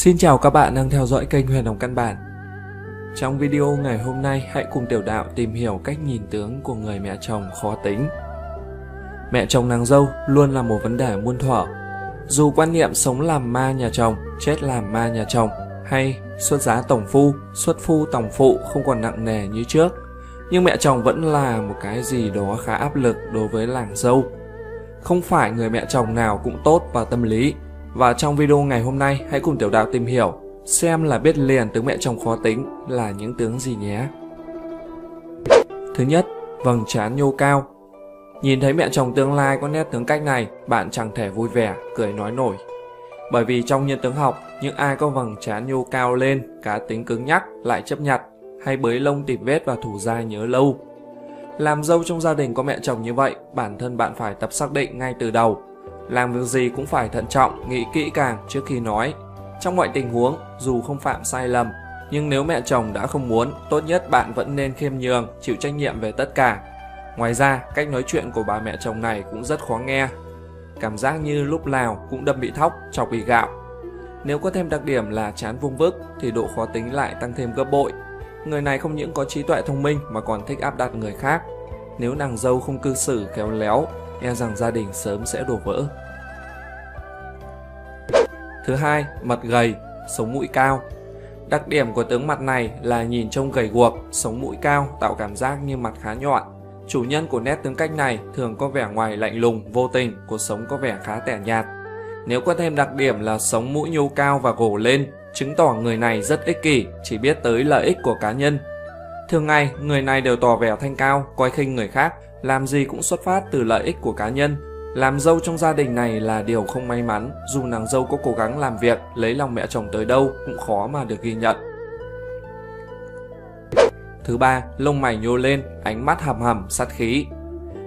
Xin chào các bạn đang theo dõi kênh Huyền Đồng Căn Bản. Trong video ngày hôm nay, hãy cùng tiểu đạo tìm hiểu cách nhìn tướng của người mẹ chồng khó tính. Mẹ chồng nàng dâu luôn là một vấn đề muôn thuở. Dù quan niệm sống làm ma nhà chồng, chết làm ma nhà chồng, hay xuất giá tổng phu, xuất phu tổng phụ không còn nặng nề như trước, nhưng mẹ chồng vẫn là một cái gì đó khá áp lực đối với làng dâu. Không phải người mẹ chồng nào cũng tốt vào tâm lý, và trong video ngày hôm nay, hãy cùng Tiểu Đạo tìm hiểu xem là biết liền tướng mẹ chồng khó tính là những tướng gì nhé. Thứ nhất, vầng trán nhô cao. Nhìn thấy mẹ chồng tương lai có nét tướng cách này, bạn chẳng thể vui vẻ, cười nói nổi. Bởi vì trong nhân tướng học, những ai có vầng trán nhô cao lên, cá tính cứng nhắc, lại chấp nhặt, hay bới lông tìm vết và thủ dai nhớ lâu. Làm dâu trong gia đình có mẹ chồng như vậy, bản thân bạn phải tập xác định ngay từ đầu làm việc gì cũng phải thận trọng, nghĩ kỹ càng trước khi nói. Trong mọi tình huống, dù không phạm sai lầm, nhưng nếu mẹ chồng đã không muốn, tốt nhất bạn vẫn nên khiêm nhường, chịu trách nhiệm về tất cả. Ngoài ra, cách nói chuyện của bà mẹ chồng này cũng rất khó nghe. Cảm giác như lúc nào cũng đâm bị thóc, chọc bị gạo. Nếu có thêm đặc điểm là chán vung vức thì độ khó tính lại tăng thêm gấp bội. Người này không những có trí tuệ thông minh mà còn thích áp đặt người khác. Nếu nàng dâu không cư xử khéo léo, e rằng gia đình sớm sẽ đổ vỡ. Thứ hai, mặt gầy, sống mũi cao. Đặc điểm của tướng mặt này là nhìn trông gầy guộc, sống mũi cao tạo cảm giác như mặt khá nhọn. Chủ nhân của nét tướng cách này thường có vẻ ngoài lạnh lùng, vô tình, cuộc sống có vẻ khá tẻ nhạt. Nếu có thêm đặc điểm là sống mũi nhô cao và gồ lên, chứng tỏ người này rất ích kỷ, chỉ biết tới lợi ích của cá nhân. Thường ngày, người này đều tỏ vẻ thanh cao, coi khinh người khác, làm gì cũng xuất phát từ lợi ích của cá nhân. Làm dâu trong gia đình này là điều không may mắn, dù nàng dâu có cố gắng làm việc, lấy lòng mẹ chồng tới đâu cũng khó mà được ghi nhận. Thứ ba, lông mày nhô lên, ánh mắt hầm hầm, sát khí.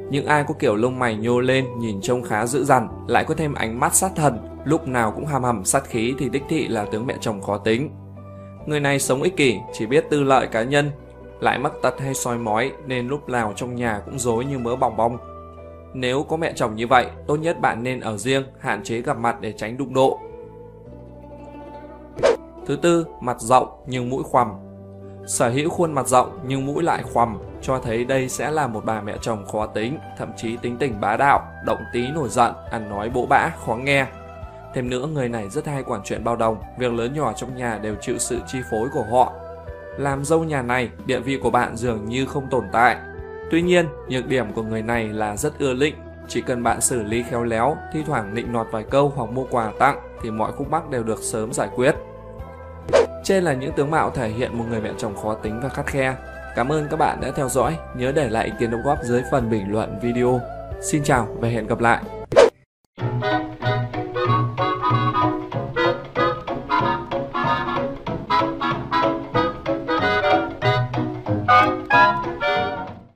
Những ai có kiểu lông mày nhô lên nhìn trông khá dữ dằn, lại có thêm ánh mắt sát thần, lúc nào cũng hàm hầm sát khí thì đích thị là tướng mẹ chồng khó tính. Người này sống ích kỷ, chỉ biết tư lợi cá nhân, lại mắc tật hay soi mói nên lúc nào trong nhà cũng rối như mớ bòng bong. Nếu có mẹ chồng như vậy, tốt nhất bạn nên ở riêng, hạn chế gặp mặt để tránh đụng độ. Thứ tư, mặt rộng nhưng mũi khoằm. Sở hữu khuôn mặt rộng nhưng mũi lại khoằm cho thấy đây sẽ là một bà mẹ chồng khó tính, thậm chí tính tình bá đạo, động tí nổi giận, ăn nói bỗ bã, khó nghe. Thêm nữa, người này rất hay quản chuyện bao đồng, việc lớn nhỏ trong nhà đều chịu sự chi phối của họ, làm dâu nhà này, địa vị của bạn dường như không tồn tại. Tuy nhiên, nhược điểm của người này là rất ưa lịnh. Chỉ cần bạn xử lý khéo léo, thi thoảng nịnh nọt vài câu hoặc mua quà tặng thì mọi khúc mắc đều được sớm giải quyết. Trên là những tướng mạo thể hiện một người mẹ chồng khó tính và khắt khe. Cảm ơn các bạn đã theo dõi, nhớ để lại ý kiến đóng góp dưới phần bình luận video. Xin chào và hẹn gặp lại!